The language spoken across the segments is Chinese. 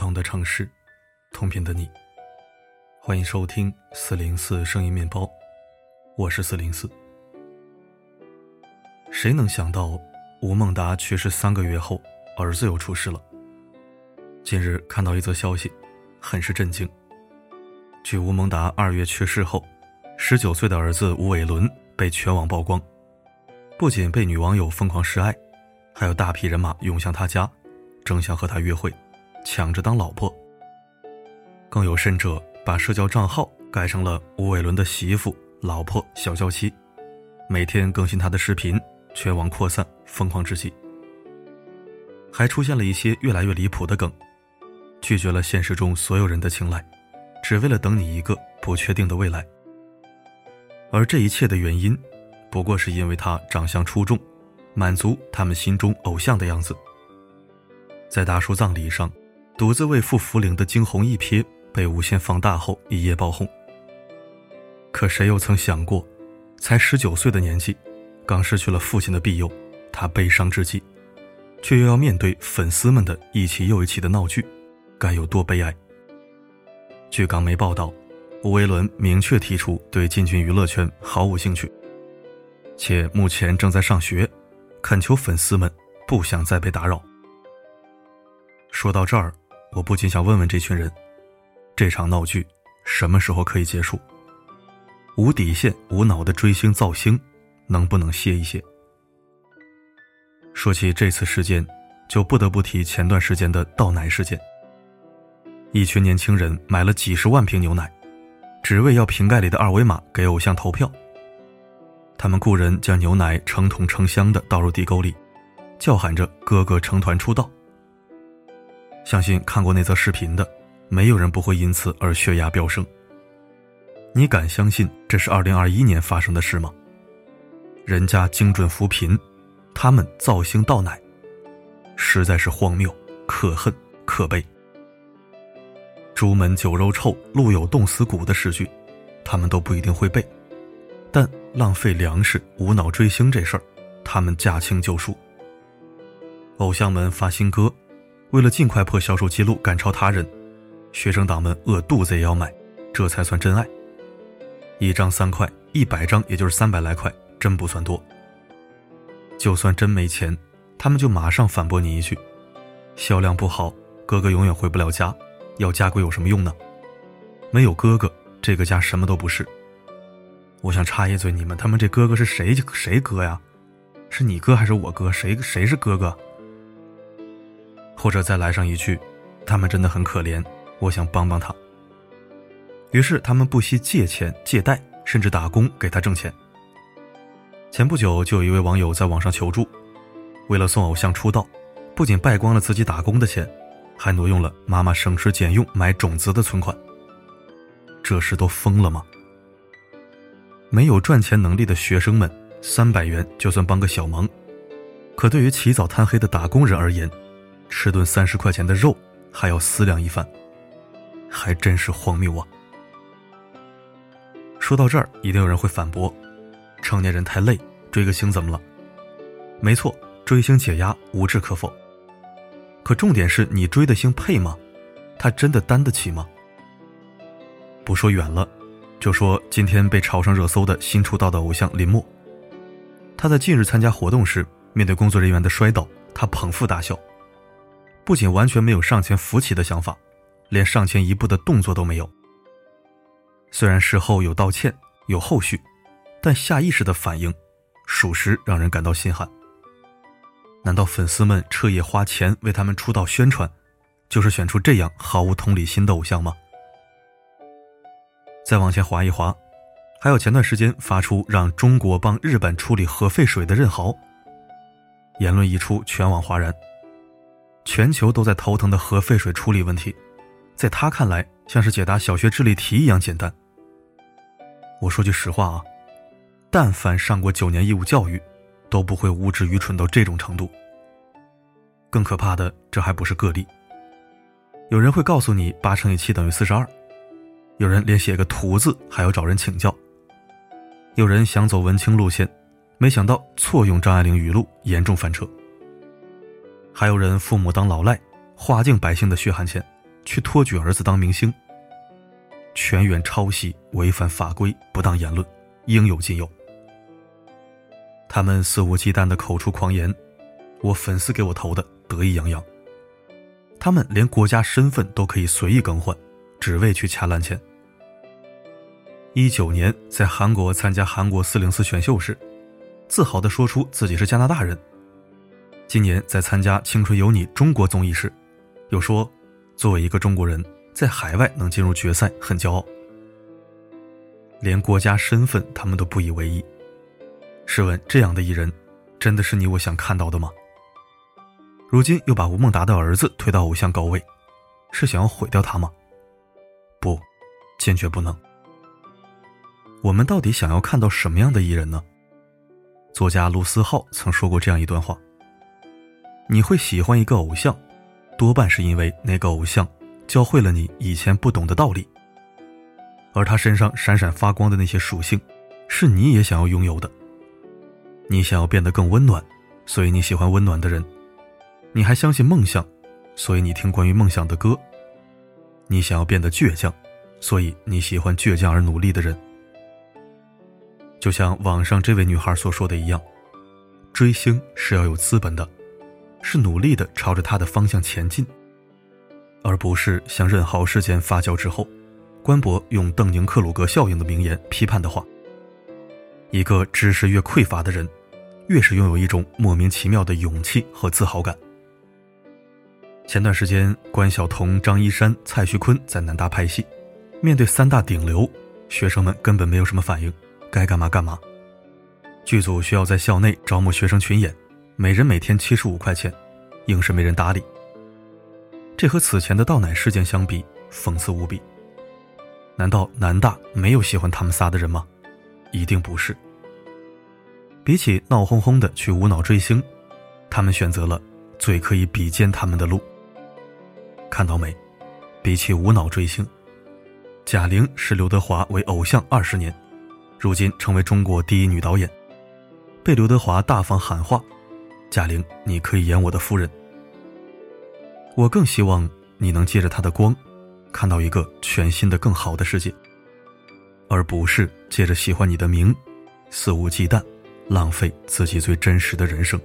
同的城市，同频的你。欢迎收听四零四声音面包，我是四零四。谁能想到吴孟达去世三个月后，儿子又出事了？近日看到一则消息，很是震惊。据吴孟达二月去世后，十九岁的儿子吴伟伦被全网曝光，不仅被女网友疯狂示爱，还有大批人马涌向他家，争相和他约会，抢着当老婆。更有甚者，把社交账号改成了吴伟伦的媳妇、老婆、小娇妻，每天更新他的视频，全网扩散，疯狂至极。还出现了一些越来越离谱的梗，拒绝了现实中所有人的青睐。只为了等你一个不确定的未来，而这一切的原因，不过是因为他长相出众，满足他们心中偶像的样子。在大叔葬礼上，独自为父扶灵的惊鸿一瞥被无限放大后一夜爆红。可谁又曾想过，才十九岁的年纪，刚失去了父亲的庇佑，他悲伤至极，却又要面对粉丝们的一起又一起的闹剧，该有多悲哀？据港媒报道，吴维伦明确提出对进军娱乐圈毫无兴趣，且目前正在上学，恳求粉丝们不想再被打扰。说到这儿，我不禁想问问这群人：这场闹剧什么时候可以结束？无底线、无脑的追星造星，能不能歇一歇？说起这次事件，就不得不提前段时间的倒奶事件。一群年轻人买了几十万瓶牛奶，只为要瓶盖里的二维码给偶像投票。他们雇人将牛奶成桶成箱的倒入地沟里，叫喊着“哥哥成团出道”。相信看过那则视频的，没有人不会因此而血压飙升。你敢相信这是二零二一年发生的事吗？人家精准扶贫，他们造星倒奶，实在是荒谬、可恨、可悲。朱门酒肉臭，路有冻死骨的诗句，他们都不一定会背，但浪费粮食、无脑追星这事儿，他们驾轻就熟。偶像们发新歌，为了尽快破销售记录，赶超他人，学生党们饿肚子也要买，这才算真爱。一张三块，一百张也就是三百来块，真不算多。就算真没钱，他们就马上反驳你一句：销量不好，哥哥永远回不了家。要家规有什么用呢？没有哥哥，这个家什么都不是。我想插一嘴，你们他妈这哥哥是谁谁哥呀？是你哥还是我哥？谁谁是哥哥？或者再来上一句，他们真的很可怜，我想帮帮他。于是他们不惜借钱、借贷，甚至打工给他挣钱。前不久就有一位网友在网上求助，为了送偶像出道，不仅败光了自己打工的钱。还挪用了妈妈省吃俭用买种子的存款，这是都疯了吗？没有赚钱能力的学生们，三百元就算帮个小忙，可对于起早贪黑的打工人而言，吃顿三十块钱的肉还要思量一番，还真是荒谬啊！说到这儿，一定有人会反驳：成年人太累，追个星怎么了？没错，追星解压无置可否。可重点是你追的星配吗？他真的担得起吗？不说远了，就说今天被炒上热搜的新出道的偶像林默。他在近日参加活动时，面对工作人员的摔倒，他捧腹大笑，不仅完全没有上前扶起的想法，连上前一步的动作都没有。虽然事后有道歉，有后续，但下意识的反应，属实让人感到心寒。难道粉丝们彻夜花钱为他们出道宣传，就是选出这样毫无同理心的偶像吗？再往前滑一滑，还有前段时间发出让中国帮日本处理核废水的任豪，言论一出，全网哗然。全球都在头疼的核废水处理问题，在他看来像是解答小学智力题一样简单。我说句实话啊，但凡上过九年义务教育。都不会无知愚蠢到这种程度。更可怕的，这还不是个例。有人会告诉你八乘以七等于四十二，有人连写个图字还要找人请教，有人想走文青路线，没想到错用张爱玲语录，严重翻车。还有人父母当老赖，花尽百姓的血汗钱，去托举儿子当明星。全员抄袭、违反法规、不当言论，应有尽有。他们肆无忌惮的口出狂言，我粉丝给我投的得意洋洋。他们连国家身份都可以随意更换，只为去掐烂钱。一九年在韩国参加韩国四零四选秀时，自豪地说出自己是加拿大人。今年在参加《青春有你》中国综艺时，又说作为一个中国人，在海外能进入决赛很骄傲。连国家身份他们都不以为意。试问这样的艺人，真的是你我想看到的吗？如今又把吴孟达的儿子推到偶像高位，是想要毁掉他吗？不，坚决不能。我们到底想要看到什么样的艺人呢？作家卢思浩曾说过这样一段话：你会喜欢一个偶像，多半是因为那个偶像教会了你以前不懂的道理，而他身上闪闪发光的那些属性，是你也想要拥有的。你想要变得更温暖，所以你喜欢温暖的人；你还相信梦想，所以你听关于梦想的歌；你想要变得倔强，所以你喜欢倔强而努力的人。就像网上这位女孩所说的一样，追星是要有资本的，是努力的朝着他的方向前进，而不是像任豪事件发酵之后，官博用邓宁克鲁格效应的名言批判的话：一个知识越匮乏的人。越是拥有一种莫名其妙的勇气和自豪感。前段时间，关晓彤、张一山、蔡徐坤在南大拍戏，面对三大顶流，学生们根本没有什么反应，该干嘛干嘛。剧组需要在校内招募学生群演，每人每天七十五块钱，硬是没人搭理。这和此前的倒奶事件相比，讽刺无比。难道南大没有喜欢他们仨的人吗？一定不是。比起闹哄哄的去无脑追星，他们选择了最可以比肩他们的路。看到没？比起无脑追星，贾玲视刘德华为偶像二十年，如今成为中国第一女导演，被刘德华大方喊话：“贾玲，你可以演我的夫人。”我更希望你能借着他的光，看到一个全新的、更好的世界，而不是借着喜欢你的名，肆无忌惮。浪费自己最真实的人生。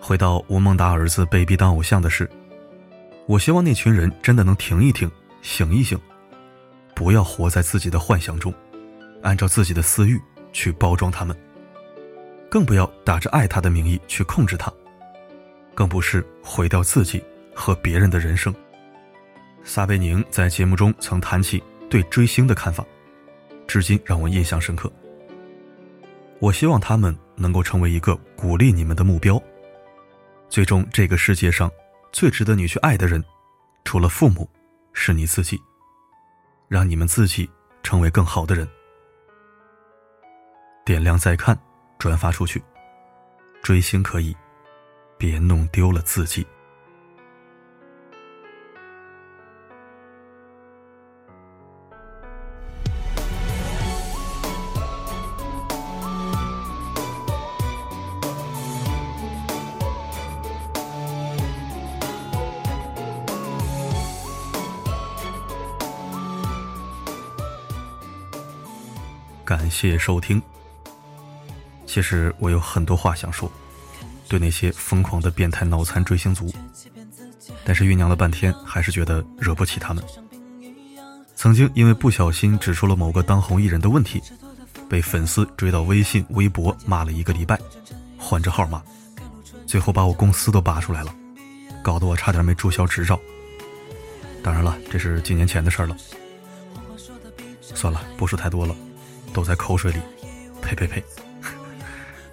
回到吴孟达儿子被逼当偶像的事，我希望那群人真的能停一停，醒一醒，不要活在自己的幻想中，按照自己的私欲去包装他们，更不要打着爱他的名义去控制他，更不是毁掉自己和别人的人生。撒贝宁在节目中曾谈起对追星的看法，至今让我印象深刻。我希望他们能够成为一个鼓励你们的目标。最终，这个世界上最值得你去爱的人，除了父母，是你自己。让你们自己成为更好的人。点亮再看，转发出去。追星可以，别弄丢了自己。感谢收听。其实我有很多话想说，对那些疯狂的变态脑残追星族，但是酝酿了半天，还是觉得惹不起他们。曾经因为不小心指出了某个当红艺人的问题，被粉丝追到微信、微博骂了一个礼拜，换着号骂，最后把我公司都扒出来了，搞得我差点没注销执照。当然了，这是几年前的事了。算了，不说太多了。都在口水里，呸呸呸！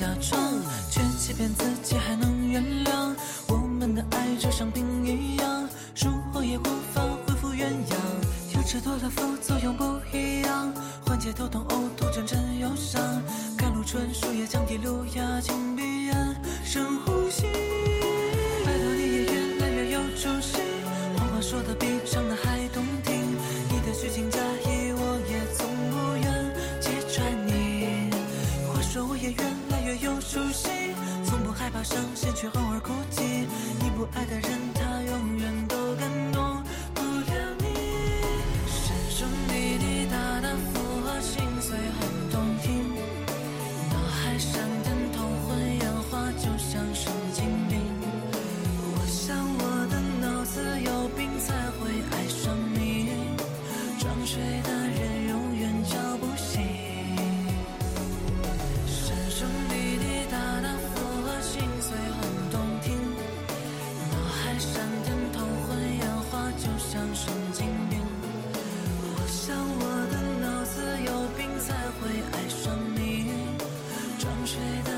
假装，却欺骗自己还能原谅。我们的爱就像冰一样，如后也无法恢复原样。药吃多了副作用不一样，缓解头痛、呕吐、阵阵忧伤。甘露春树叶降低路亚，请闭眼，深呼吸。拜托你也越来越有出息，谎话说的比唱的还动听。你的虚情假意，我也从不愿揭穿你。话说我也愿。熟悉，从不害怕伤心，却偶尔哭泣。你不爱的人。吹。